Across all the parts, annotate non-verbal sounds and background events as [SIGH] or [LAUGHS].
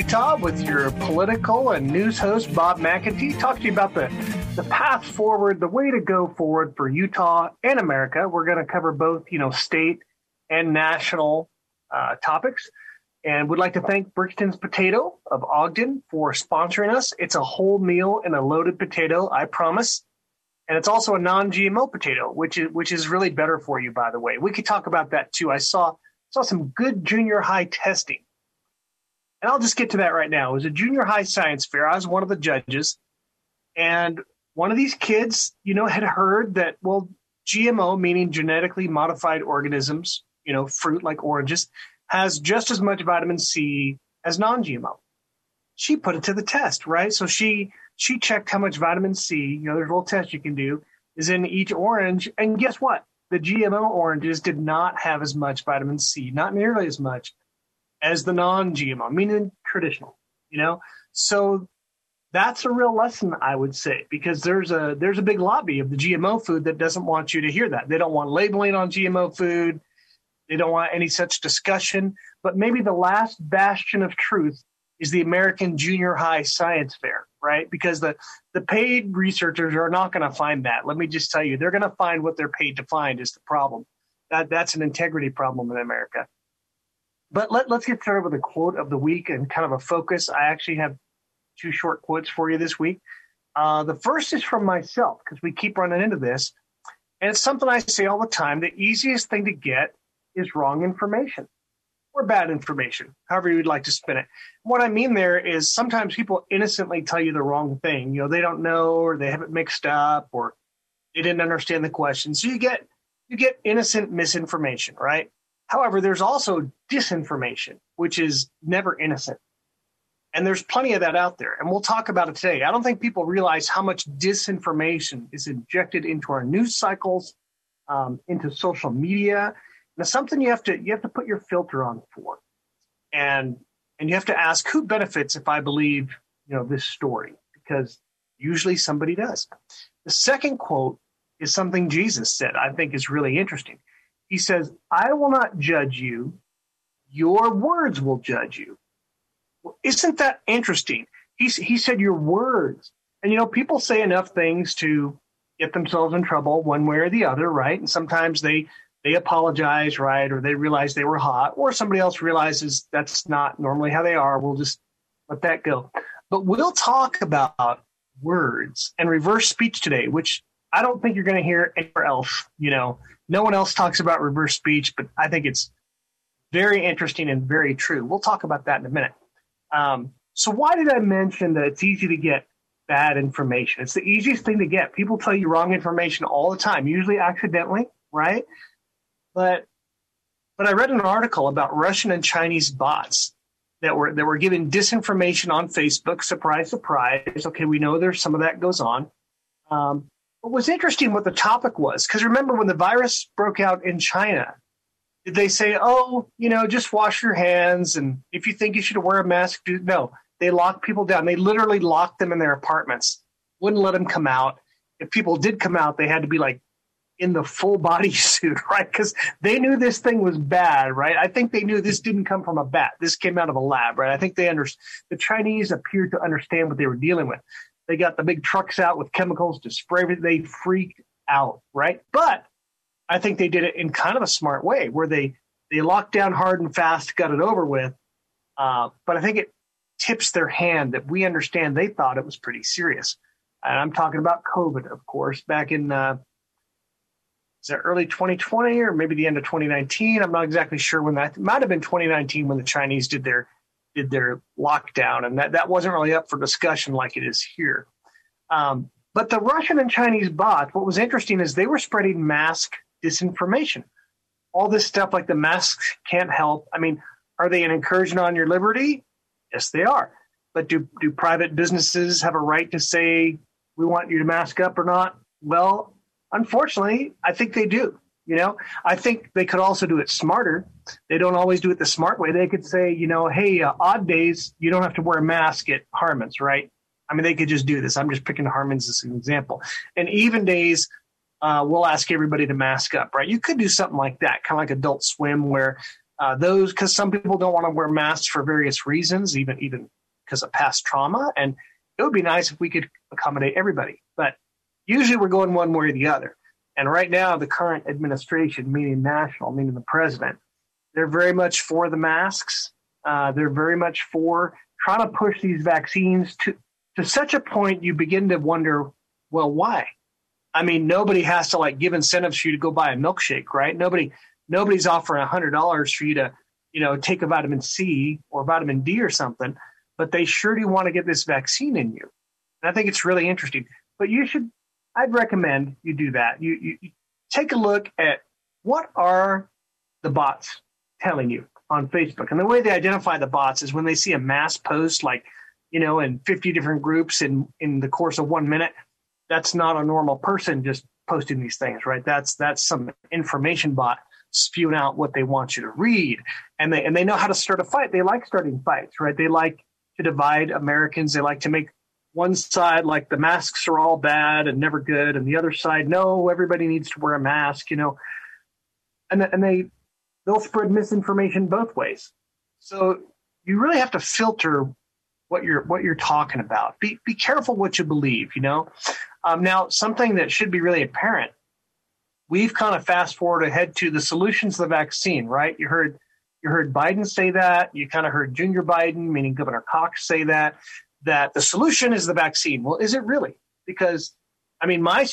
Utah with your political and news host, Bob McEntee. Talk to you about the, the path forward, the way to go forward for Utah and America. We're going to cover both, you know, state and national uh, topics. And we'd like to thank Brixton's Potato of Ogden for sponsoring us. It's a whole meal and a loaded potato, I promise. And it's also a non-GMO potato, which is which is really better for you, by the way. We could talk about that too. I saw saw some good junior high testing and I'll just get to that right now. It was a junior high science fair. I was one of the judges, and one of these kids, you know, had heard that well, GMO meaning genetically modified organisms, you know, fruit like oranges, has just as much vitamin C as non-GMO. She put it to the test, right? So she she checked how much vitamin C, you know, there's a little test you can do, is in each orange, and guess what? The GMO oranges did not have as much vitamin C, not nearly as much as the non-GMO, meaning traditional, you know? So that's a real lesson, I would say, because there's a there's a big lobby of the GMO food that doesn't want you to hear that. They don't want labeling on GMO food. They don't want any such discussion. But maybe the last bastion of truth is the American Junior High Science Fair, right? Because the the paid researchers are not going to find that. Let me just tell you, they're going to find what they're paid to find is the problem. That that's an integrity problem in America. But let, let's get started with a quote of the week and kind of a focus. I actually have two short quotes for you this week. Uh, the first is from myself because we keep running into this. And it's something I say all the time. The easiest thing to get is wrong information or bad information, however you'd like to spin it. What I mean there is sometimes people innocently tell you the wrong thing. You know, they don't know or they have it mixed up or they didn't understand the question. So you get you get innocent misinformation, right? However, there's also disinformation, which is never innocent. And there's plenty of that out there. And we'll talk about it today. I don't think people realize how much disinformation is injected into our news cycles, um, into social media. And it's something you have to you have to put your filter on for. And and you have to ask who benefits if I believe, you know, this story, because usually somebody does. The second quote is something Jesus said, I think is really interesting. He says, I will not judge you, your words will judge you. Well, isn't that interesting? He, he said, Your words. And you know, people say enough things to get themselves in trouble one way or the other, right? And sometimes they they apologize, right? Or they realize they were hot, or somebody else realizes that's not normally how they are. We'll just let that go. But we'll talk about words and reverse speech today, which I don't think you're going to hear anywhere else. You know, no one else talks about reverse speech, but I think it's very interesting and very true. We'll talk about that in a minute. Um, so, why did I mention that it's easy to get bad information? It's the easiest thing to get. People tell you wrong information all the time, usually accidentally, right? But but I read an article about Russian and Chinese bots that were that were giving disinformation on Facebook. Surprise, surprise. Okay, we know there's some of that goes on. Um, what was interesting what the topic was because remember when the virus broke out in China, did they say, "Oh, you know, just wash your hands and if you think you should wear a mask, do no." They locked people down. They literally locked them in their apartments. Wouldn't let them come out. If people did come out, they had to be like in the full body [LAUGHS] suit, right? Because they knew this thing was bad, right? I think they knew this didn't come from a bat. This came out of a lab, right? I think they under the Chinese appeared to understand what they were dealing with. They got the big trucks out with chemicals to spray it. They freaked out, right? But I think they did it in kind of a smart way where they, they locked down hard and fast, got it over with. Uh, but I think it tips their hand that we understand they thought it was pretty serious. And I'm talking about COVID, of course, back in uh, is it early 2020 or maybe the end of 2019? I'm not exactly sure when that might have been 2019 when the Chinese did their did their lockdown, and that, that wasn't really up for discussion like it is here. Um, but the Russian and Chinese bots, what was interesting is they were spreading mask disinformation. All this stuff like the masks can't help. I mean, are they an incursion on your liberty? Yes, they are. But do, do private businesses have a right to say, we want you to mask up or not? Well, unfortunately, I think they do. You know, I think they could also do it smarter. They don't always do it the smart way. They could say, you know, hey, uh, odd days, you don't have to wear a mask at Harmon's, right? I mean, they could just do this. I'm just picking Harmon's as an example. And even days, uh, we'll ask everybody to mask up, right? You could do something like that, kind of like Adult Swim, where Uh, those because some people don't want to wear masks for various reasons, even even because of past trauma. And it would be nice if we could accommodate everybody. But usually we're going one way or the other. And right now, the current administration, meaning national, meaning the president, they're very much for the masks. Uh, they're very much for trying to push these vaccines to to such a point you begin to wonder, well, why? I mean, nobody has to like give incentives for you to go buy a milkshake, right? Nobody nobody's offering a hundred dollars for you to, you know, take a vitamin C or vitamin D or something, but they sure do want to get this vaccine in you. And I think it's really interesting. But you should I'd recommend you do that. You, you, you take a look at what are the bots telling you on Facebook. And the way they identify the bots is when they see a mass post like, you know, in 50 different groups in, in the course of one minute, that's not a normal person just posting these things, right? That's that's some information bot spewing out what they want you to read. And they and they know how to start a fight. They like starting fights, right? They like to divide Americans. They like to make one side like the masks are all bad and never good, and the other side, no, everybody needs to wear a mask, you know. And and they they'll spread misinformation both ways. So you really have to filter what you're what you're talking about. Be be careful what you believe. You know. Um, now, something that should be really apparent. We've kind of fast forward ahead to the solutions to the vaccine, right? You heard you heard Biden say that. You kind of heard Junior Biden, meaning Governor Cox, say that that the solution is the vaccine. Well, is it really? Because I mean, my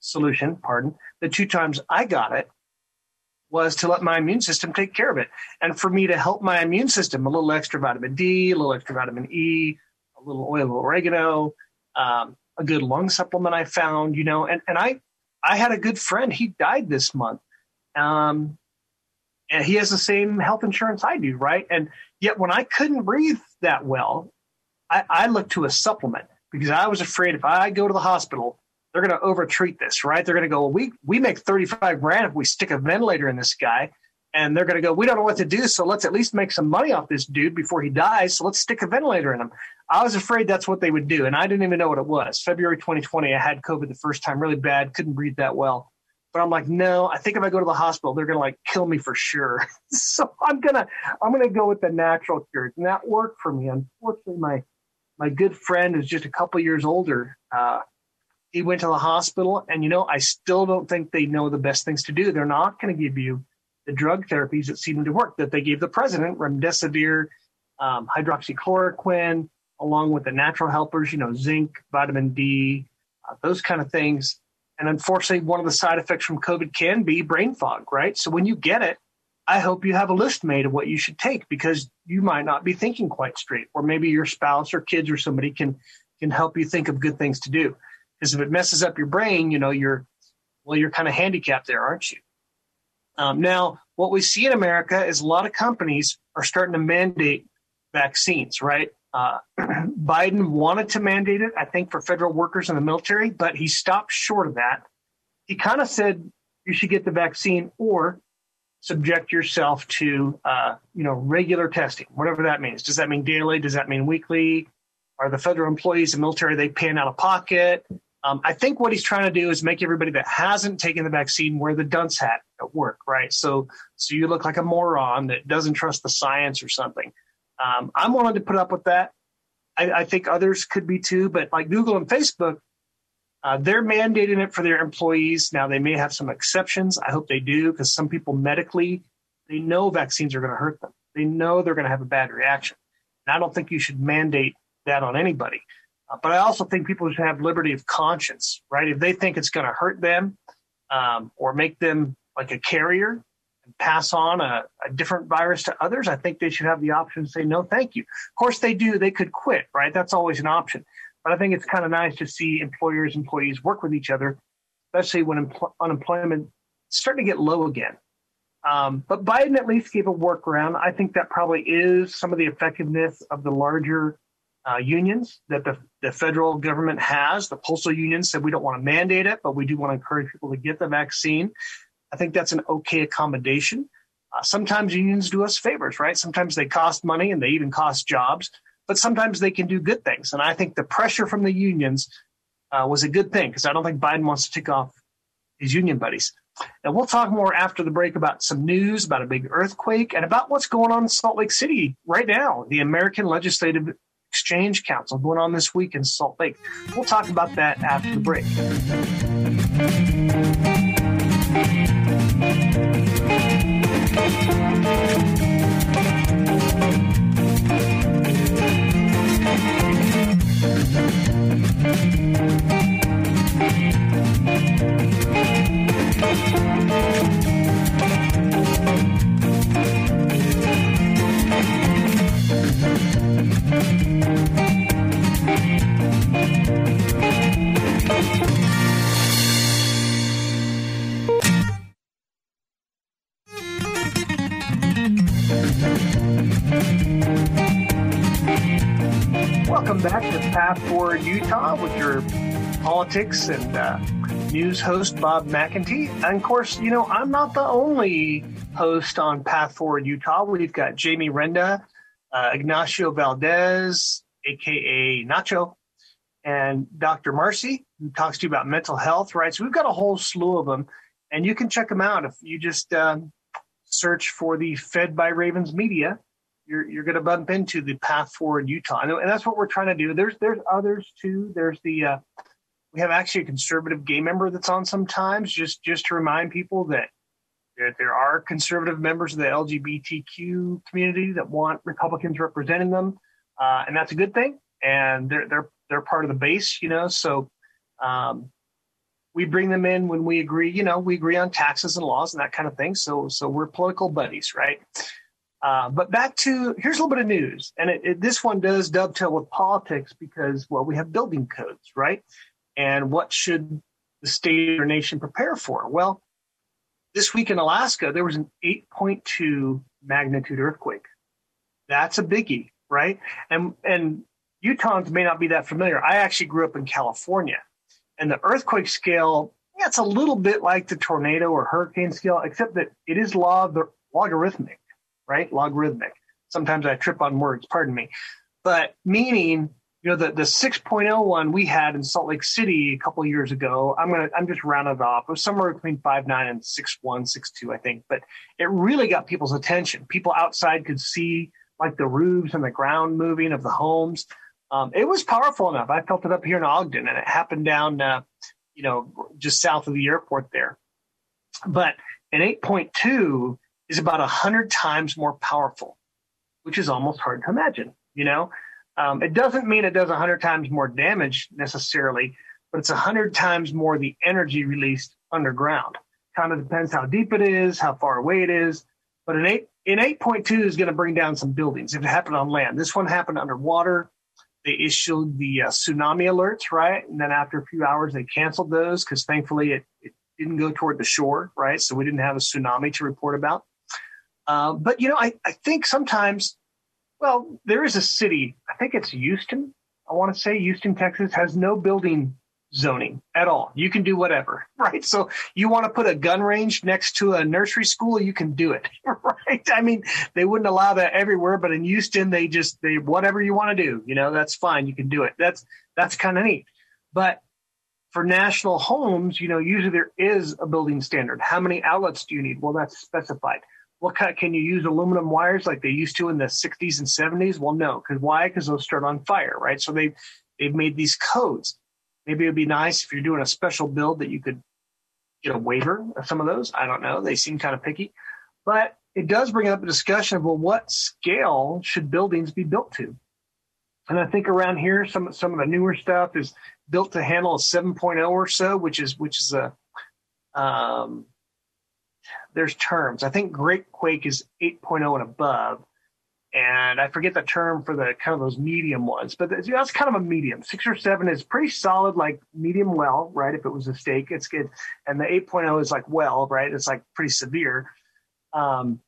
solution, pardon, the two times I got it was to let my immune system take care of it. And for me to help my immune system, a little extra vitamin D, a little extra vitamin E, a little oil of oregano, um, a good lung supplement I found, you know, and, and I, I had a good friend. He died this month. Um, and he has the same health insurance I do, right? And yet when I couldn't breathe that well, I, I to a supplement because I was afraid if I go to the hospital, they're going to overtreat this, right? They're going to go, well, we, we make 35 grand if we stick a ventilator in this guy. And they're going to go, we don't know what to do. So let's at least make some money off this dude before he dies. So let's stick a ventilator in him. I was afraid that's what they would do. And I didn't even know what it was. February 2020, I had COVID the first time really bad, couldn't breathe that well. But I'm like, no, I think if I go to the hospital, they're going to like kill me for sure. [LAUGHS] so I'm going to, I'm going to go with the natural cures. And that worked for me. Unfortunately, my, my good friend who's just a couple years older, uh, he went to the hospital and, you know, I still don't think they know the best things to do. They're not going to give you the drug therapies that seem to work that they gave the president, remdesivir, um, hydroxychloroquine, along with the natural helpers, you know, zinc, vitamin D, uh, those kind of things. And unfortunately, one of the side effects from COVID can be brain fog, right? So when you get it, I hope you have a list made of what you should take because you might not be thinking quite straight, or maybe your spouse or kids or somebody can can help you think of good things to do. Because if it messes up your brain, you know you're well, you're kind of handicapped there, aren't you? Um, now, what we see in America is a lot of companies are starting to mandate vaccines, right? Uh, [CLEARS THROAT] Biden wanted to mandate it, I think, for federal workers in the military, but he stopped short of that. He kind of said you should get the vaccine or subject yourself to, uh, you know, regular testing, whatever that means. Does that mean daily? Does that mean weekly? Are the federal employees, and military, they paying out of pocket? Um, I think what he's trying to do is make everybody that hasn't taken the vaccine wear the dunce hat at work, right? So, so you look like a moron that doesn't trust the science or something. Um, I'm willing to put up with that. I, I, think others could be too, but like Google and Facebook, uh, they're mandating it for their employees. Now they may have some exceptions. I hope they do because some people medically, they know vaccines are going to hurt them. They know they're going to have a bad reaction. And I don't think you should mandate that on anybody. Uh, but I also think people should have liberty of conscience, right? If they think it's going to hurt them um, or make them like a carrier, and pass on a, a, different virus to others, I think they should have the option to say, no, thank you. Of course, they do. They could quit, right? That's always an option. But I think it's kind of nice to see employers, employees work with each other, especially when empl- unemployment is starting to get low again. Um, but Biden at least gave a workaround. I think that probably is some of the effectiveness of the larger uh, unions that the, the federal government has. The postal union said we don't want to mandate it, but we do want to encourage people to get the vaccine. I think that's an okay accommodation. Uh, sometimes unions do us favors, right? Sometimes they cost money and they even cost jobs, but sometimes they can do good things. And I think the pressure from the unions uh, was a good thing because I don't think Biden wants to take off his union buddies. And we'll talk more after the break about some news about a big earthquake and about what's going on in Salt Lake City right now. The American Legislative Exchange Council going on this week in Salt Lake. We'll talk about that after the break. Utah with your politics and uh, news host, Bob McEntee. And of course, you know, I'm not the only host on Path Forward Utah. We've got Jamie Renda, uh, Ignacio Valdez, aka Nacho, and Dr. Marcy, who talks to you about mental health, right? So we've got a whole slew of them, and you can check them out if you just um, search for the Fed by Ravens Media. You're, you're going to bump into the Path Forward Utah, and that's what we're trying to do. There's there's others too. There's the uh, we have actually a conservative gay member that's on sometimes, just just to remind people that there, there are conservative members of the LGBTQ community that want Republicans representing them, uh, and that's a good thing. And they're they're they're part of the base, you know. So um, we bring them in when we agree. You know, we agree on taxes and laws and that kind of thing. So so we're political buddies, right? Uh, but back to here's a little bit of news, and it, it, this one does dovetail with politics because well, we have building codes, right? And what should the state or nation prepare for? Well, this week in Alaska, there was an 8.2 magnitude earthquake. That's a biggie, right? And and Utahns may not be that familiar. I actually grew up in California, and the earthquake scale, yeah, it's a little bit like the tornado or hurricane scale, except that it is log- logarithmic, right? Logarithmic. Sometimes I trip on words, pardon me. But meaning, you know, the, the 6.0 one we had in Salt Lake City a couple years ago, I'm gonna I'm just rounded off. It was somewhere between five nine and six one, six two, I think. But it really got people's attention. People outside could see like the roofs and the ground moving of the homes um, it was powerful enough. I felt it up here in Ogden, and it happened down, uh, you know, just south of the airport there. But an 8.2 is about 100 times more powerful, which is almost hard to imagine, you know? Um, it doesn't mean it does 100 times more damage necessarily, but it's 100 times more the energy released underground. Kind of depends how deep it is, how far away it is. But an 8, an 8.2 is going to bring down some buildings if it happened on land. This one happened underwater they issued the uh, tsunami alerts, right? And then after a few hours, they canceled those because thankfully it, it, didn't go toward the shore, right? So we didn't have a tsunami to report about. Uh, but, you know, I, I think sometimes, well, there is a city, I think it's Houston. I want to say Houston, Texas has no building zoning at all. You can do whatever, [LAUGHS] right? So you want to put a gun range next to a nursery school, you can do it, [LAUGHS] right? I mean, they wouldn't allow that everywhere, but in Houston, they just they whatever you want to do, you know, that's fine. You can do it. That's that's kind of neat. But for national homes, you know, usually there is a building standard. How many outlets do you need? Well, that's specified. What kind, can you use aluminum wires like they used to in the 60s and 70s? Well, no, because why? Because those start on fire, right? So they they've made these codes Maybe it'd be nice if you're doing a special build that you could get a waiver of some of those. I don't know. They seem kind of picky, but it does bring up a discussion of well, what scale should buildings be built to? And I think around here, some some of the newer stuff is built to handle a 7.0 or so, which is which is a um, there's terms. I think Great Quake is 8.0 and above, and I forget the term for the kind of those medium ones, but that's, kind of a medium. Six or seven is pretty solid, like medium well, right? If it was a steak, it's good. And the 8.0 is like well, right? It's like pretty severe. Um,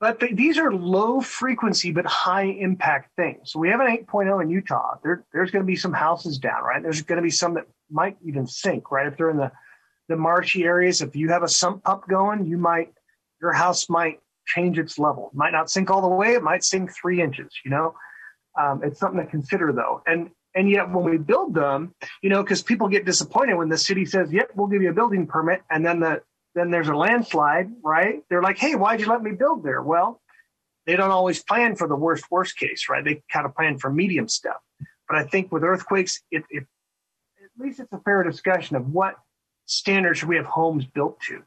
but the, these are low frequency but high impact things. So we have an 8.0 in Utah. There, there's going to be some houses down, right? There's going to be some that might even sink, right? If they're in the the marshy areas, if you have a sump pump going, you might your house might change its level. It might not sink all the way. It might sink three inches. You know, um, it's something to consider though. And and yet when we build them, you know, because people get disappointed when the city says, "Yep, we'll give you a building permit," and then the then there's a landslide, right? They're like, hey, why'd you let me build there? Well, they don't always plan for the worst, worst case, right? They kind of plan for medium stuff. But I think with earthquakes, it, it at least it's a fair discussion of what standards we have homes built to.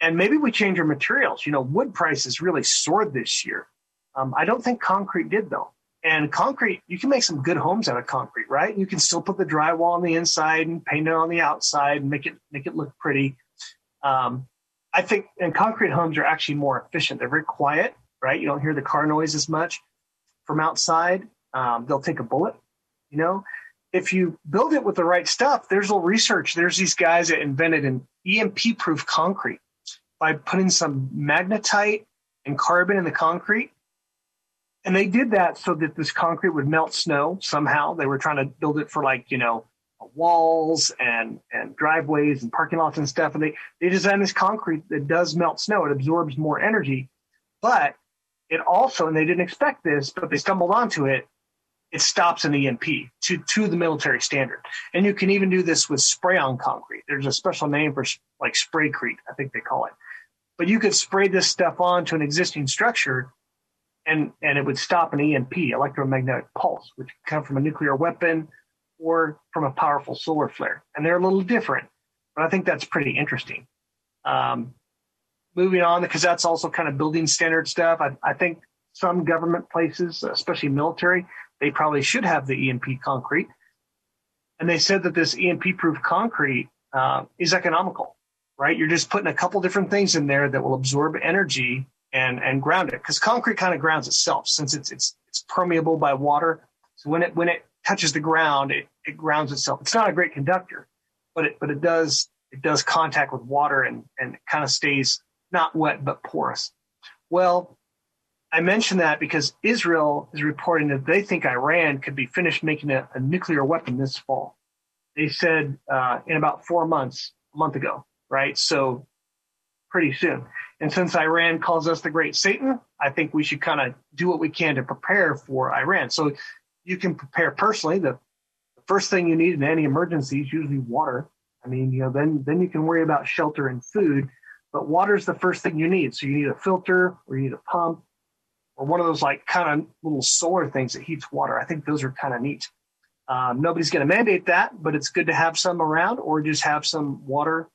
And maybe we change our materials. You know, wood prices really soared this year. Um, I don't think concrete did though. And concrete, you can make some good homes out of concrete, right? You can still put the drywall on the inside and paint it on the outside and make it make it look pretty. Um, I think and concrete homes are actually more efficient. They're very quiet, right? You don't hear the car noise as much from outside. Um, they'll take a bullet, you know. If you build it with the right stuff, there's a little research. There's these guys that invented an EMP proof concrete by putting some magnetite and carbon in the concrete and they did that so that this concrete would melt snow somehow. They were trying to build it for like, you know, walls and, and driveways and parking lots and stuff. And they, they designed this concrete that does melt snow. It absorbs more energy, but it also, and they didn't expect this, but they stumbled onto it. It stops an EMP to, to the military standard. And you can even do this with spray on concrete. There's a special name for like spraycrete, I think they call it. But you could spray this stuff onto an existing structure and and it would stop an EMP, electromagnetic pulse, which could come from a nuclear weapon or from a powerful solar flare. And they're a little different, but I think that's pretty interesting. Um, moving on, because that's also kind of building standard stuff. I, I think some government places, especially military, they probably should have the EMP concrete. And they said that this EMP proof concrete uh, is economical, right? You're just putting a couple different things in there that will absorb energy and and ground it because concrete kind of grounds itself since it's it's it's permeable by water. So when it when it touches the ground, it, it grounds itself. It's not a great conductor, but it but it does it does contact with water and and kind of stays not wet but porous. Well, I mention that because Israel is reporting that they think Iran could be finished making a, a nuclear weapon this fall. They said uh, in about four months, a month ago, right? So pretty soon. And since Iran calls us the great Satan, I think we should kind of do what we can to prepare for Iran. So you can prepare personally. The, the first thing you need in any emergency is usually water. I mean, you know, then then you can worry about shelter and food, but water is the first thing you need. So you need a filter or you need a pump or one of those like kind of little solar things that heats water. I think those are kind of neat. Um, nobody's going to mandate that, but it's good to have some around or just have some water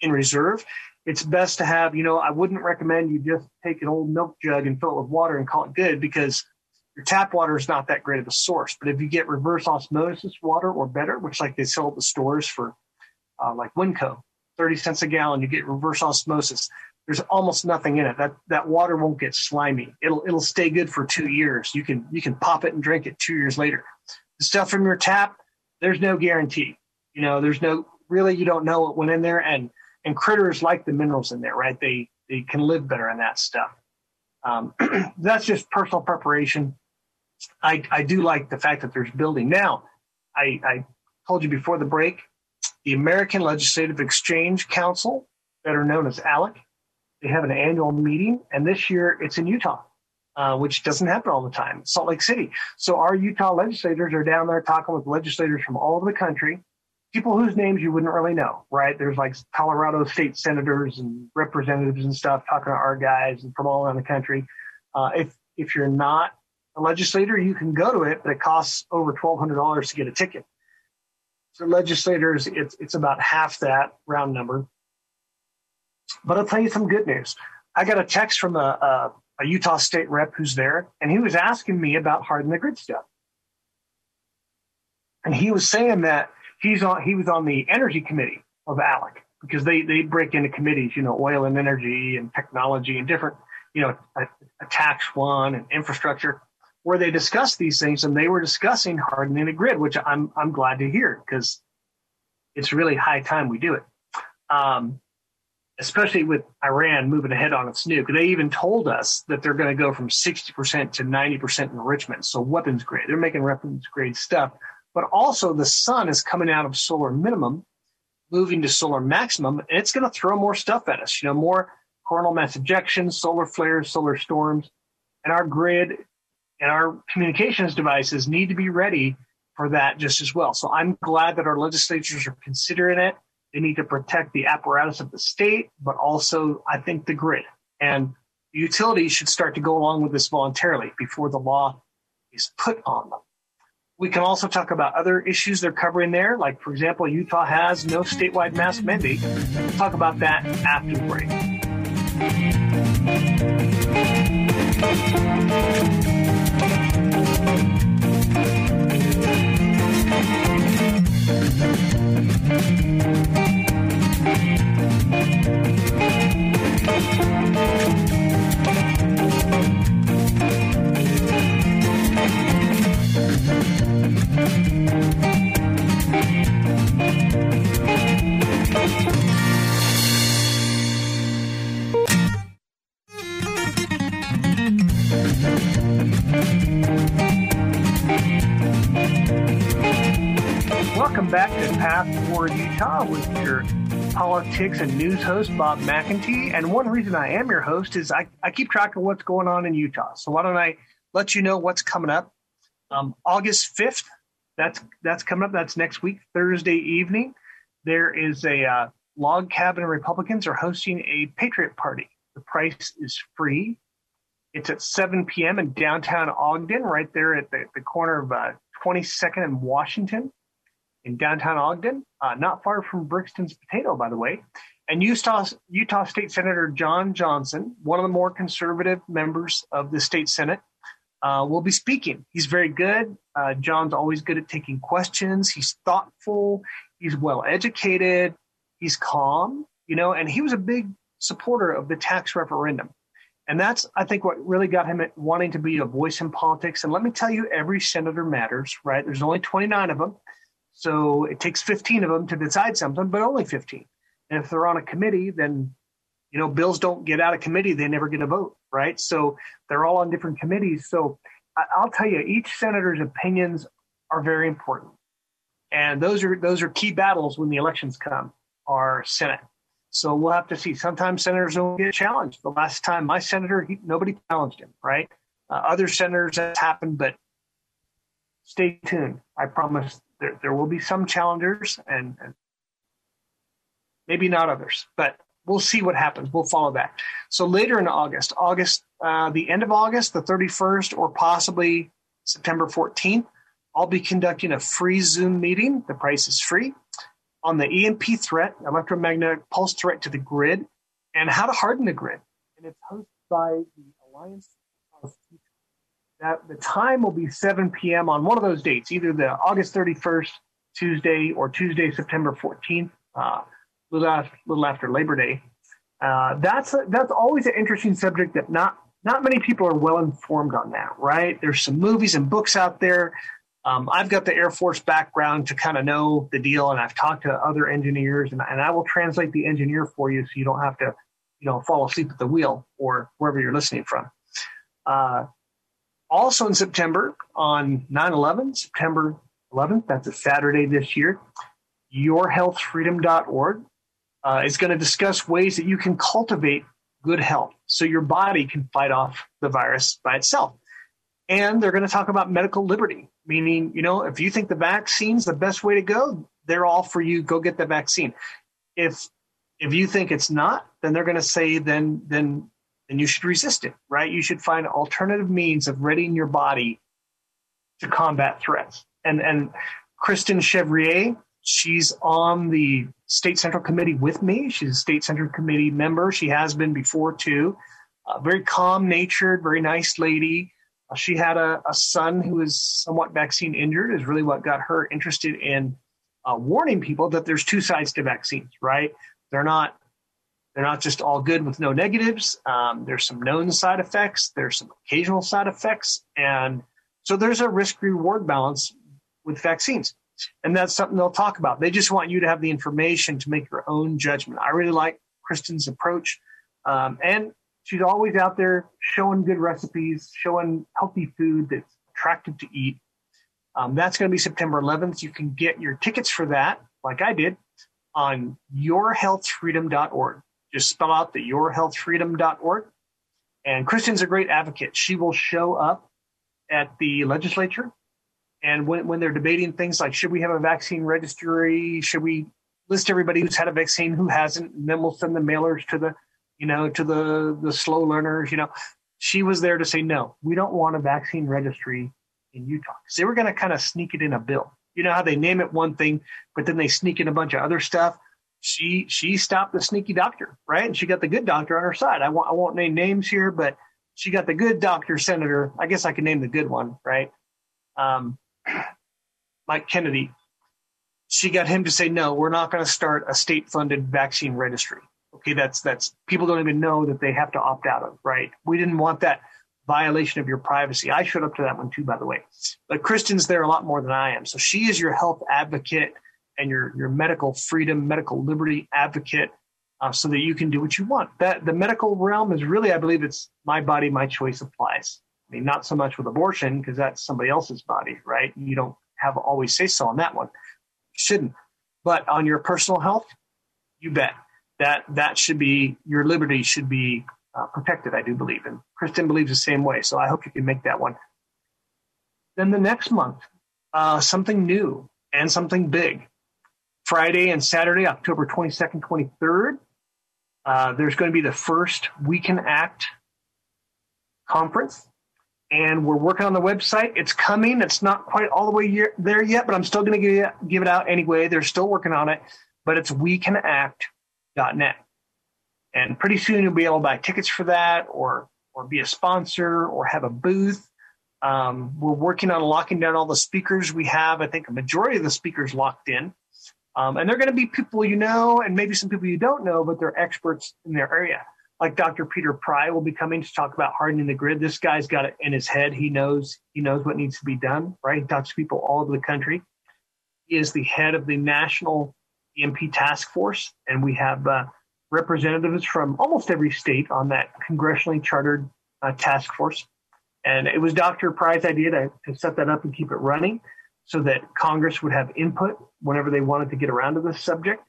in reserve it's best to have, you know, I wouldn't recommend you just take an old milk jug and fill it with water and call it good because your tap water is not that great of a source. But if you get reverse osmosis water or better, which like they sell at the stores for uh, like Winco, 30 cents a gallon, you get reverse osmosis. There's almost nothing in it. That that water won't get slimy. It'll it'll stay good for two years. You can you can pop it and drink it two years later. The stuff from your tap, there's no guarantee. You know, there's no really you don't know what went in there and and critters like the minerals in there, right? They they can live better in that stuff. Um, [CLEARS THROAT] that's just personal preparation. I I do like the fact that there's building now. I, I told you before the break, the American Legislative Exchange Council, better known as ALEC, they have an annual meeting, and this year it's in Utah. Uh, which doesn't happen all the time, Salt Lake City. So our Utah legislators are down there talking with legislators from all over the country people whose names you wouldn't really know, right? There's like Colorado state senators and representatives and stuff talking to our guys and from all around the country. Uh, if if you're not a legislator, you can go to it, but it costs over twelve hundred dollars to get a ticket. So legislators, it's it's about half that round number. But I'll tell you some good news. I got a text from a, a, a Utah state rep who's there, and he was asking me about harden the grid stuff. And he was saying that he's on he was on the energy committee of ALEC because they they break into committees, you know, oil and energy and technology and different, you know, a, a tax one and infrastructure, where they discuss these things, and they were discussing hardening the grid, which I'm I'm glad to hear because it's really high time we do it. Um, especially with Iran moving ahead on its nuke. They even told us that they're going to go from 60% to 90% enrichment. So weapons grade. They're making weapons grade stuff but also the sun is coming out of solar minimum, moving to solar maximum, and it's going to throw more stuff at us. You know, more coronal mass ejections, solar flares, solar storms, and our grid and our communications devices need to be ready for that just as well. So I'm glad that our legislatures are considering it. They need to protect the apparatus of the state, but also, I think, the grid. And utilities should start to go along with this voluntarily before the law is put on them. We can also talk about other issues they're covering there, like, for example, Utah has no statewide mask mandate. We'll talk about that after the break. Welcome back to Path Forward Utah with your politics and news host, Bob McEntee. And one reason I am your host is I, I keep track of what's going on in Utah. So why don't I let you know what's coming up? Um, August 5th, that's, that's coming up. That's next week, Thursday evening. There is a uh, log cabin Republicans are hosting a Patriot Party. The price is free. It's at 7 p.m. in downtown Ogden, right there at the, the corner of uh, 22nd and Washington in downtown Ogden, uh, not far from Brixton's Potato, by the way. And Utah, Utah State Senator John Johnson, one of the more conservative members of the state Senate, uh, will be speaking. He's very good. Uh, John's always good at taking questions. He's thoughtful. He's well educated. He's calm, you know, and he was a big supporter of the tax referendum. And that's, I think, what really got him wanting to be a voice in politics. And let me tell you, every senator matters, right? There's only 29 of them. So it takes 15 of them to decide something, but only 15. And if they're on a committee, then, you know, bills don't get out of committee. They never get a vote, right? So they're all on different committees. So I'll tell you, each senator's opinions are very important. And those are, those are key battles when the elections come, our Senate. So we'll have to see. Sometimes senators don't get challenged. The last time my senator, he, nobody challenged him, right? Uh, other senators that's happened, but stay tuned. I promise there, there will be some challengers and, and maybe not others, but we'll see what happens. We'll follow that. So later in August, August, uh, the end of August, the 31st, or possibly September 14th, I'll be conducting a free Zoom meeting. The price is free on the EMP threat, electromagnetic pulse threat to the grid, and how to harden the grid. And it's hosted by the Alliance that the time will be 7 p.m. on one of those dates, either the August 31st Tuesday or Tuesday, September 14th, uh, little, after, little after Labor Day. Uh, that's a, that's always an interesting subject that not not many people are well informed on that, right? There's some movies and books out there. Um, I've got the Air Force background to kind of know the deal, and I've talked to other engineers, and, and I will translate the engineer for you so you don't have to, you know, fall asleep at the wheel or wherever you're listening from. Uh, also in September, on 9 11, September 11th, that's a Saturday this year, yourhealthfreedom.org uh, is going to discuss ways that you can cultivate good health so your body can fight off the virus by itself. And they're going to talk about medical liberty, meaning, you know, if you think the vaccine's the best way to go, they're all for you. Go get the vaccine. If if you think it's not, then they're going to say then then then you should resist it, right? You should find alternative means of readying your body to combat threats. And and Kristen Chevrier, she's on the state central committee with me. She's a state central committee member. She has been before too. Uh, very calm natured, very nice lady. She had a, a, son who was somewhat vaccine injured. Is really what got her interested in uh, warning people that there's two sides to vaccines, right? They're not they're not just all good with no negatives. Um, there's some known side effects. There's some occasional side effects, and so there's a risk reward balance with vaccines, and that's something they'll talk about. They just want you to have the information to make your own judgment. I really like Kristen's approach, um, and she's always out there showing good recipes, showing healthy food that's attractive to eat. Um, that's going to be September 11th. You can get your tickets for that, like I did, on yourhealthfreedom.org. Just spell out the yourhealthfreedom.org. And Kristen's a great advocate. She will show up at the legislature. And when, when they're debating things like should we have a vaccine registry? Should we list everybody who's had a vaccine, who hasn't, and then we'll send the mailers to the, you know, to the the slow learners. You know, she was there to say no, we don't want a vaccine registry in Utah. because they were going to kind of sneak it in a bill. You know how they name it one thing, but then they sneak in a bunch of other stuff. She she stopped the sneaky doctor, right? And she got the good doctor on her side. I won't I won't name names here, but she got the good doctor, senator. I guess I can name the good one, right? Um, [CLEARS THROAT] Mike Kennedy. She got him to say no. We're not going to start a state-funded vaccine registry. Okay, that's that's people don't even know that they have to opt out of, right? We didn't want that violation of your privacy. I showed up to that one too, by the way. But Kristen's there a lot more than I am. So she is your health advocate and your your medical freedom, medical liberty advocate, uh, so that you can do what you want. That the medical realm is really, I believe, it's my body, my choice applies. I mean, not so much with abortion because that's somebody else's body, right? You don't have always say so on that one. Shouldn't. But on your personal health, you bet that that should be your liberty should be uh, protected, I do believe. And Kristen believes the same way. So I hope you can make that one. Then the next month, uh, something new and something big. Friday and Saturday, October 22nd, 23rd, uh, there's going to be the first We Can Act conference. And we're working on the website. It's coming. It's not quite all the way there yet, but I'm still going to give it out anyway. They're still working on it, but it's wecanact.net. And pretty soon you'll be able to buy tickets for that or or be a sponsor or have a booth. Um, we're working on locking down all the speakers we have. I think a majority of the speakers locked in. Um, and they're going to be people you know and maybe some people you don't know, but they're experts in their area. Like Dr. Peter Pry will be coming to talk about hardening the grid. This guy's got it in his head. He knows he knows what needs to be done, right? He talks to people all over the country. He is the head of the National EMP Task Force, and we have uh, representatives from almost every state on that congressionally chartered uh, task force. And it was Dr. Pry's idea to, to set that up and keep it running so that Congress would have input whenever they wanted to get around to this subject.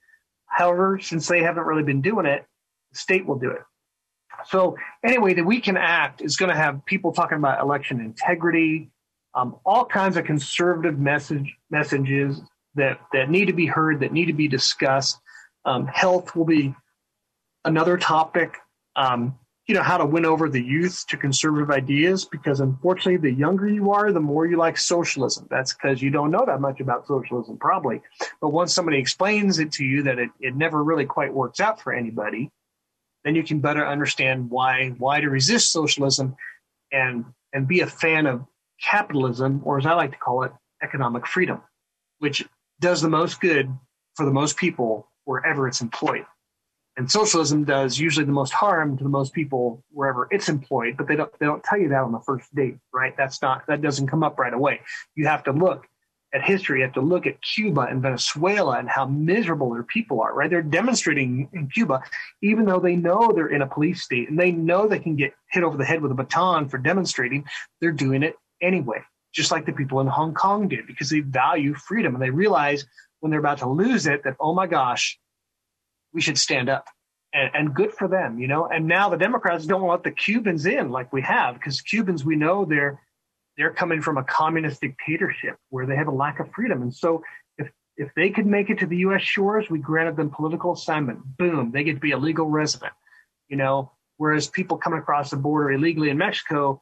However, since they haven't really been doing it, the state will do it. So anyway, the We Can Act is going to have people talking about election integrity, um, all kinds of conservative message messages that that need to be heard, that need to be discussed. Um, health will be another topic, um, you know, how to win over the youth to conservative ideas, because unfortunately, the younger you are, the more you like socialism. That's because you don't know that much about socialism, probably. But once somebody explains it to you that it, it never really quite works out for anybody, then you can better understand why why to resist socialism and and be a fan of capitalism, or as I like to call it, economic freedom, which does the most good for the most people wherever it's employed and socialism does usually the most harm to the most people wherever it's employed but they don't they don't tell you that on the first date right? That's not that doesn't come up right away. You have to look at history. You have to look at cuba and venezuela and how miserable their people are right? They're demonstrating in cuba even though they know they're in a police state and they know they can get hit over the head with a baton for demonstrating they're doing it anyway just like the people in hong kong did because they value freedom and they realize when they're about to lose it that oh my gosh we should stand up. And, and, good for them, you know. And now the Democrats don't want the Cubans in like we have, because Cubans, we know they're they're coming from a communist dictatorship where they have a lack of freedom. And so if if they could make it to the U.S. shores, we granted them political assignment. Boom, they get to be a legal resident, you know. Whereas people coming across the border illegally in Mexico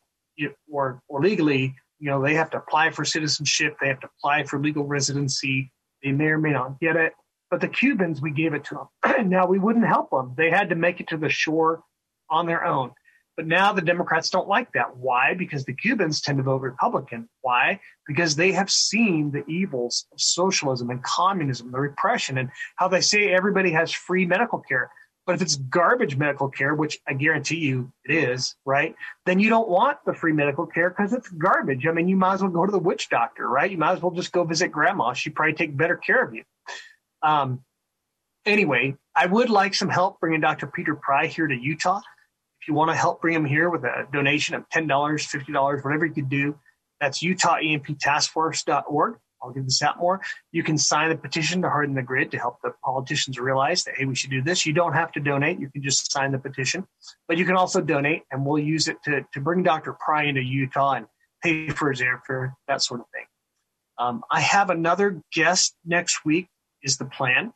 or or legally, you know, they have to apply for citizenship, they have to apply for legal residency. They may or may not get it. But the Cubans, we gave it to them. [CLEARS THROAT] now we wouldn't help them. They had to make it to the shore on their own. But now the Democrats don't like that. Why? Because the Cubans tend to vote Republican. Why? Because they have seen the evils of socialism and communism, the repression, and how they say everybody has free medical care. But if it's garbage medical care, which I guarantee you it is, right? Then you don't want the free medical care because it's garbage. I mean, you might as well go to the witch doctor, right? You might as well just go visit grandma. She'd probably take better care of you. Um, anyway, I would like some help bringing Dr. Peter Pry here to Utah. If you want to help bring him here with a donation of $10, $50, whatever you could do, that's UtahEMPTaskForce.org. I'll give this out more. You can sign a petition to harden the grid to help the politicians realize that, hey, we should do this. You don't have to donate. You can just sign the petition, but you can also donate and we'll use it to, to bring Dr. Pry into Utah and pay for his airfare, that sort of thing. Um, I have another guest next week is the plan.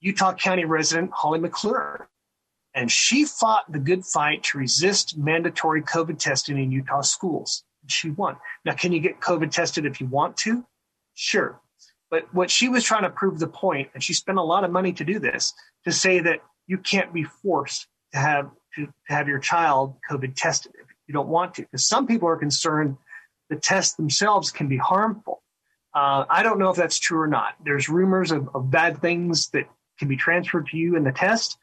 Utah County resident Holly McClure. And she fought the good fight to resist mandatory COVID testing in Utah schools. She won. Now, can you get COVID tested if you want to? Sure. But what she was trying to prove the point, and she spent a lot of money to do this, to say that you can't be forced to have to, to have your child COVID tested if you don't want to. Because some people are concerned the tests themselves can be harmful. Uh, I don't know if that's true or not. There's rumors of, of, bad things that can be transferred to you in the test.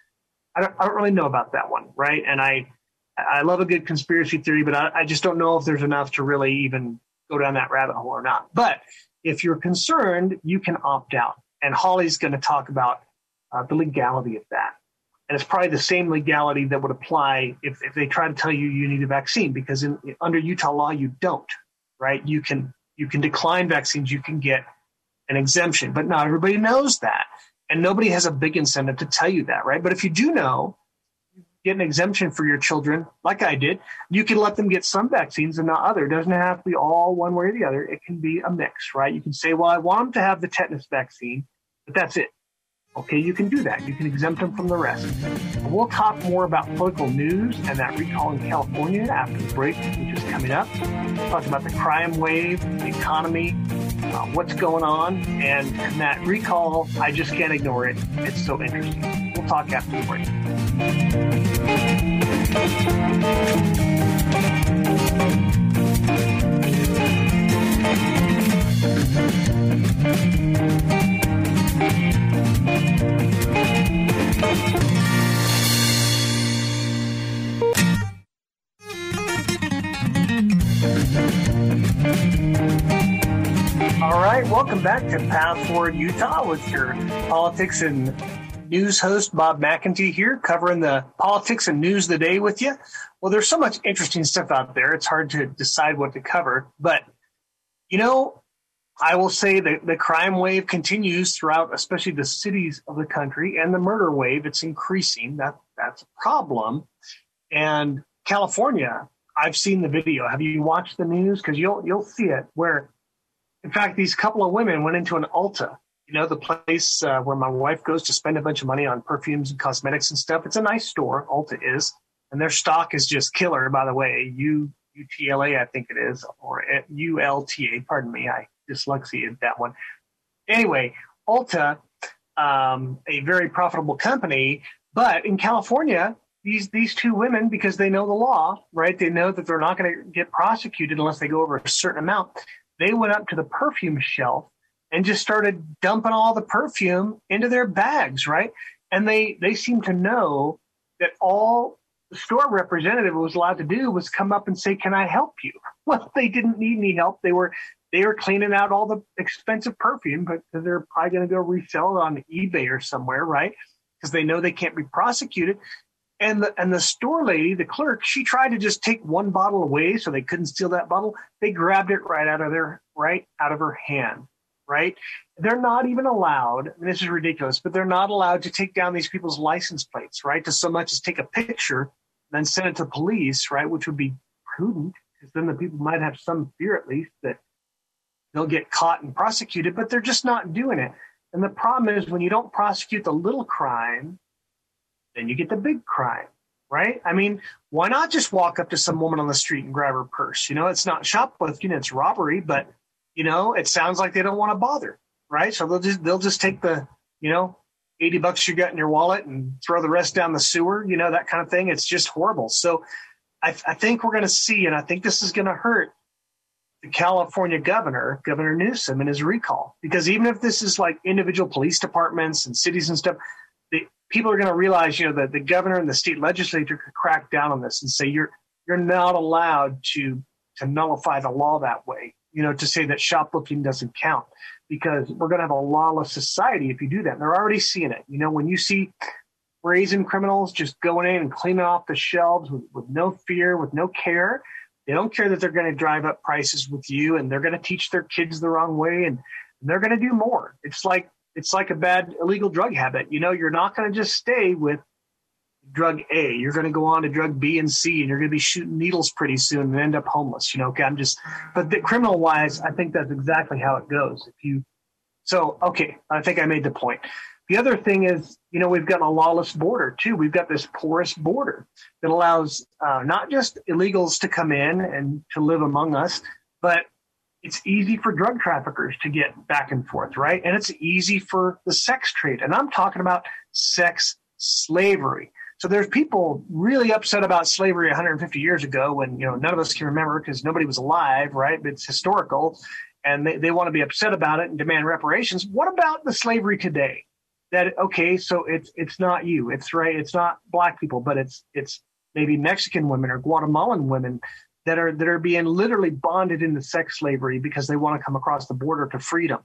I don't, I don't really know about that one, right? And I, I love a good conspiracy theory, but I, I just don't know if there's enough to really even go down that rabbit hole or not. But if you're concerned, you can opt out. And Holly's going to talk about uh, the legality of that. And it's probably the same legality that would apply if, if they try to tell you you need a vaccine, because in, under Utah law, you don't, right? You can you can decline vaccines, you can get an exemption, but not everybody knows that. And nobody has a big incentive to tell you that, right? But if you do know, you get an exemption for your children, like I did, you can let them get some vaccines and not other. It doesn't have to be all one way or the other. It can be a mix, right? You can say, well, I want them to have the tetanus vaccine, but that's it. Okay, you can do that. You can exempt them from the rest. We'll talk more about political news and that recall in California after the break, which is coming up. We'll talk about the crime wave, the economy, uh, what's going on, and, and that recall, I just can't ignore it. It's so interesting. We'll talk after the break. All right, welcome back to Path Forward Utah with your politics and news host Bob McEntee here, covering the politics and news of the day with you. Well, there's so much interesting stuff out there; it's hard to decide what to cover. But you know, I will say that the crime wave continues throughout, especially the cities of the country, and the murder wave. It's increasing. That that's a problem. And California, I've seen the video. Have you watched the news? Because you'll you'll see it. Where, in fact, these couple of women went into an Ulta. You know, the place uh, where my wife goes to spend a bunch of money on perfumes and cosmetics and stuff. It's a nice store. Ulta is, and their stock is just killer. By the way, U UTLA, I think it is, or ULTA. Pardon me. I dyslexia that one. Anyway, Ulta, um, a very profitable company, but in California, these these two women, because they know the law, right? They know that they're not going to get prosecuted unless they go over a certain amount. They went up to the perfume shelf and just started dumping all the perfume into their bags, right? And they they seem to know that all the store representative was allowed to do was come up and say, "Can I help you?" [LAUGHS] Well, they didn't need any help. They were they were cleaning out all the expensive perfume, but they're probably going to go resell it on eBay or somewhere, right? Because they know they can't be prosecuted. And the and the store lady, the clerk, she tried to just take one bottle away so they couldn't steal that bottle. They grabbed it right out of their right out of her hand. Right? They're not even allowed. this is ridiculous, but they're not allowed to take down these people's license plates, right? To so much as take a picture, and then send it to police, right? Which would be prudent, because then the people might have some fear at least that they'll get caught and prosecuted, but they're just not doing it. And the problem is when you don't prosecute the little crime, then you get the big crime, right? I mean, why not just walk up to some woman on the street and grab her purse? You know, it's not shoplifting, it's robbery, but you know, it sounds like they don't want to bother, right? So they'll just they'll just take the, you know, 80 bucks you got in your wallet and throw the rest down the sewer, you know, that kind of thing. It's just horrible. So I, I think we're going to see, and I think this is going to hurt the California governor, Governor Newsom, and his recall. Because even if this is like individual police departments and cities and stuff, people are going to realize, you know, that the governor and the state legislature could crack down on this and say you're you're not allowed to to nullify the law that way. You know, to say that shoplifting doesn't count because we're going to have a lawless society if you do that. And they're already seeing it. You know, when you see brazen criminals just going in and cleaning off the shelves with, with no fear, with no care, they don't care that they're going to drive up prices with you and they're going to teach their kids the wrong way and, and they're going to do more. It's like it's like a bad illegal drug habit. You know, you're not going to just stay with drug A. You're going to go on to drug B and C, and you're going to be shooting needles pretty soon and end up homeless. You know, okay, I'm just, but the criminal wise, I think that's exactly how it goes. If you, so okay, I think I made the point. The other thing is, you know, we've got a lawless border too. We've got this porous border that allows uh, not just illegals to come in and to live among us, but it's easy for drug traffickers to get back and forth, right? And it's easy for the sex trade. And I'm talking about sex slavery. So there's people really upset about slavery 150 years ago when, you know, none of us can remember because nobody was alive, right? But it's historical and they, they want to be upset about it and demand reparations. What about the slavery today? That, okay, so it's, it's not you. It's right. It's not black people, but it's, it's maybe Mexican women or Guatemalan women that are that are being literally bonded into sex slavery because they want to come across the border to freedom.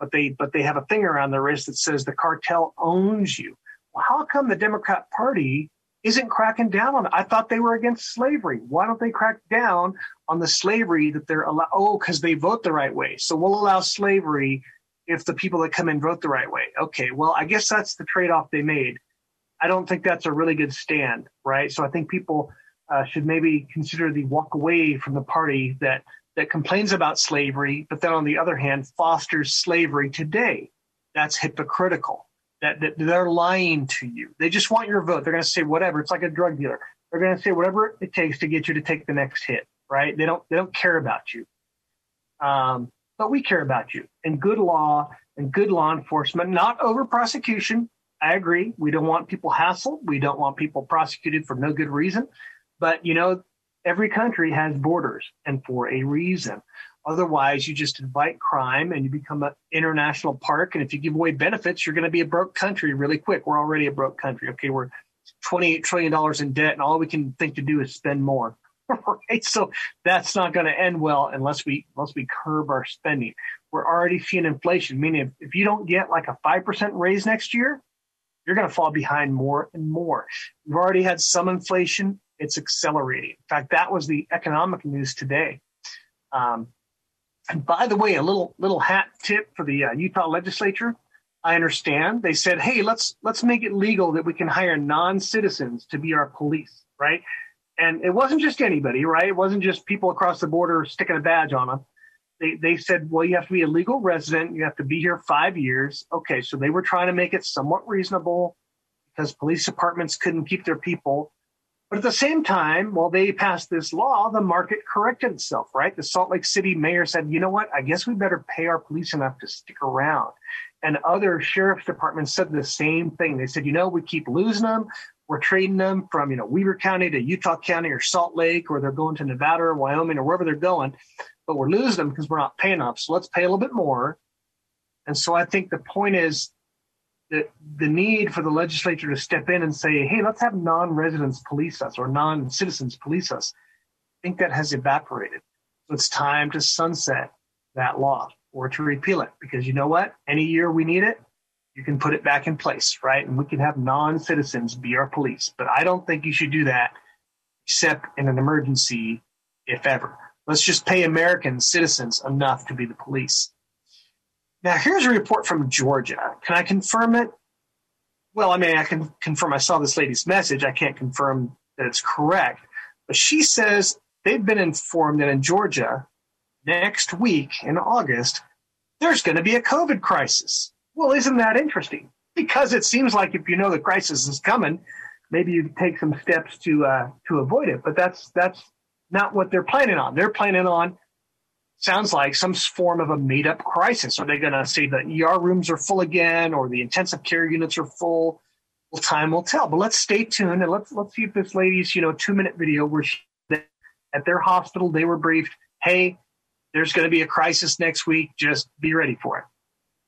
But they but they have a thing around their wrist that says the cartel owns you. Well, how come the Democrat Party isn't cracking down on it? I thought they were against slavery. Why don't they crack down on the slavery that they're allowed? Oh, because they vote the right way. So we'll allow slavery if the people that come in vote the right way. Okay, well, I guess that's the trade off they made. I don't think that's a really good stand, right? So I think people uh, should maybe consider the walk away from the party that that complains about slavery, but then on the other hand fosters slavery today. That's hypocritical. That, that they're lying to you. They just want your vote. They're going to say whatever. It's like a drug dealer. They're going to say whatever it takes to get you to take the next hit. Right? They don't. They don't care about you. Um, but we care about you. And good law and good law enforcement, not over prosecution. I agree. We don't want people hassled. We don't want people prosecuted for no good reason. But, you know, every country has borders and for a reason. Otherwise, you just invite crime and you become an international park. And if you give away benefits, you're going to be a broke country really quick. We're already a broke country. Okay, we're $28 trillion in debt, and all we can think to do is spend more. [LAUGHS] right? So that's not going to end well unless we unless we curb our spending. We're already seeing inflation, meaning if, if you don't get like a five percent raise next year, you're going to fall behind more and more. We've already had some inflation it's accelerating. In fact, that was the economic news today. Um, and by the way, a little little hat tip for the uh, Utah legislature. I understand they said, "Hey, let's let's make it legal that we can hire non-citizens to be our police." Right? And it wasn't just anybody, right? It wasn't just people across the border sticking a badge on them. They they said, "Well, you have to be a legal resident. You have to be here five years." Okay, so they were trying to make it somewhat reasonable because police departments couldn't keep their people but at the same time, while they passed this law, the market corrected itself, right? The Salt Lake City mayor said, you know what? I guess we better pay our police enough to stick around. And other sheriff's departments said the same thing. They said, you know, we keep losing them. We're trading them from, you know, Weber County to Utah County or Salt Lake, or they're going to Nevada or Wyoming or wherever they're going. But we're losing them because we're not paying enough. So let's pay a little bit more. And so I think the point is the, the need for the legislature to step in and say, hey, let's have non residents police us or non citizens police us, I think that has evaporated. So it's time to sunset that law or to repeal it because you know what? Any year we need it, you can put it back in place, right? And we can have non citizens be our police. But I don't think you should do that except in an emergency, if ever. Let's just pay American citizens enough to be the police. Now, here's a report from Georgia. Can I confirm it? Well, I mean, I can confirm I saw this lady's message. I can't confirm that it's correct. But she says they've been informed that in Georgia, next week in August, there's going to be a COVID crisis. Well, isn't that interesting? Because it seems like if you know the crisis is coming, maybe you take some steps to uh, to avoid it. But that's that's not what they're planning on. They're planning on sounds like some form of a made up crisis. Are they going to say the ER rooms are full again or the intensive care units are full? Well, time will tell. But let's stay tuned and let's let's see if this lady's you know two minute video where she, at their hospital they were briefed, hey, there's going to be a crisis next week. Just be ready for it.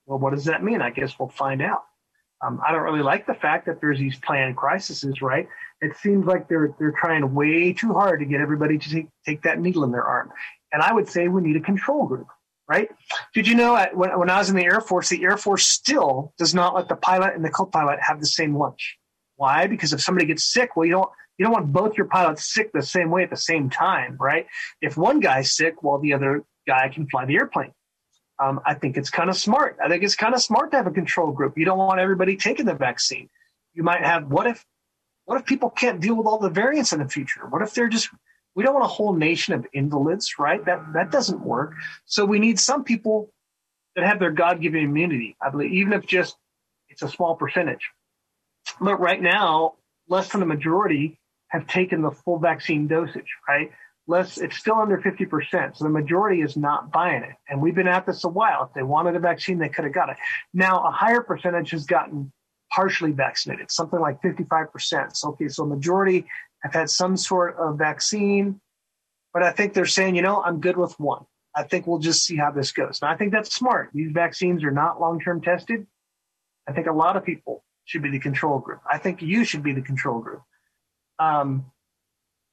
Well, what does that mean? I guess we'll find out. Um, I don't really like the fact that there's these planned crises, right? It seems like they're they're trying way too hard to get everybody to take, take that needle in their arm. And I would say we need a control group, right? Did you know that when, when I was in the Air Force, the Air Force still does not let the pilot and the co-pilot have the same lunch. Why? Because if somebody gets sick, well, you don't you don't want both your pilots sick the same way at the same time, right? If one guy's sick, well, the other guy can fly the airplane. Um, I think it's kind of smart. I think it's kind of smart to have a control group. You don't want everybody taking the vaccine. You might have what if what if people can't deal with all the variants in the future? What if they're just we don't want a whole nation of invalids, right? That that doesn't work. So we need some people that have their God-given immunity. I believe, even if just It's a small percentage. But right now, less than a majority have taken the full vaccine dosage, right? Less, it's still under 50%. So the majority is not buying it. And we've been at this a while. If they wanted a vaccine, they could have got it. Now, a higher percentage has gotten partially vaccinated, something like 55%. So, okay, so majority have had some sort of vaccine, but I think they're saying, you know, I'm good with one. I think we'll just see how this goes. And I think that's smart. These vaccines are not long term tested. I think a lot of people should be the control group. I think you should be the control group. Um,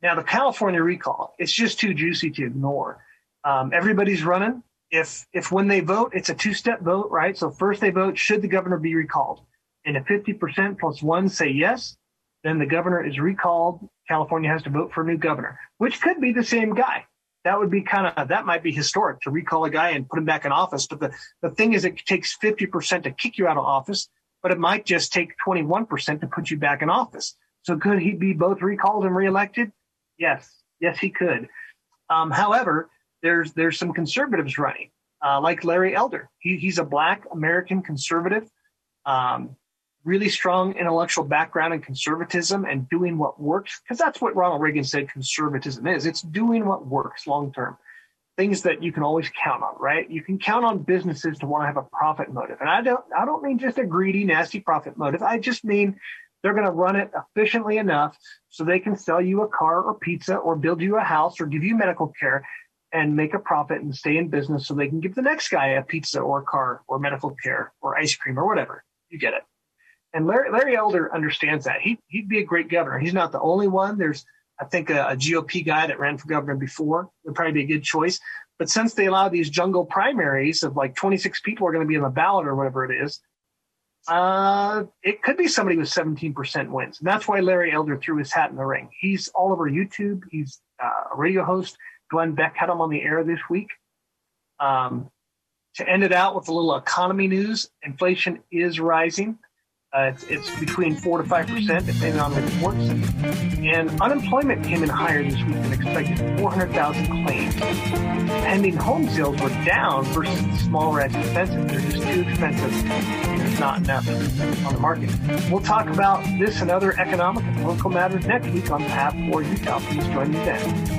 now, the California recall, it's just too juicy to ignore. Um, everybody's running. If if when they vote, it's a two step vote, right? So first they vote, should the governor be recalled? And if 50% plus one say yes, then the governor is recalled. California has to vote for a new governor, which could be the same guy. That would be kind of, that might be historic to recall a guy and put him back in office. But the, the thing is, it takes 50% to kick you out of office, but it might just take 21% to put you back in office. So could he be both recalled and reelected? Yes. Yes, he could. Um, however, there's, there's some conservatives running, uh, like Larry Elder. He, he's a black American conservative. Um, really strong intellectual background in conservatism and doing what works, because that's what Ronald Reagan said conservatism is. It's doing what works long term. Things that you can always count on, right? You can count on businesses to want to have a profit motive. And I don't I don't mean just a greedy, nasty profit motive. I just mean they're going to run it efficiently enough so they can sell you a car or pizza or build you a house or give you medical care and make a profit and stay in business so they can give the next guy a pizza or a car or medical care or ice cream or whatever. You get it. And Larry, Larry Elder understands that. He, he'd be a great governor. He's not the only one. There's, I think, a, a GOP guy that ran for governor before would probably be a good choice. But since they allow these jungle primaries of like 26 people are going to be on the ballot or whatever it is, uh, it could be somebody with 17% wins. And that's why Larry Elder threw his hat in the ring. He's all over YouTube. He's uh, a radio host. Glenn Beck had him on the air this week. Um, to end it out with a little economy news, inflation is rising. Uh, it's, it's, between 4 to 5%, depending on the reports. And unemployment came in higher this week than expected 400,000 claims. Pending home sales were down versus the smaller as expensive. They're just too expensive. There's not enough on the market. We'll talk about this and other economic and political matters next week on Path for Utah. Please join me then.